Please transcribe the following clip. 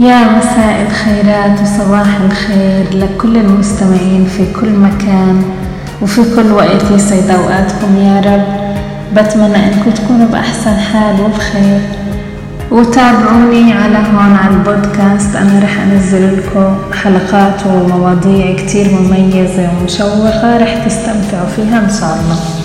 يا مساء الخيرات وصباح الخير لكل المستمعين في كل مكان وفي كل وقت يسعد أوقاتكم يا رب. بتمنى أنكم تكونوا بأحسن حال وبخير وتابعوني على هون على البودكاست أنا رح أنزل لكم حلقات ومواضيع كتير مميزة ومشوقة رح تستمتعوا فيها إن شاء الله.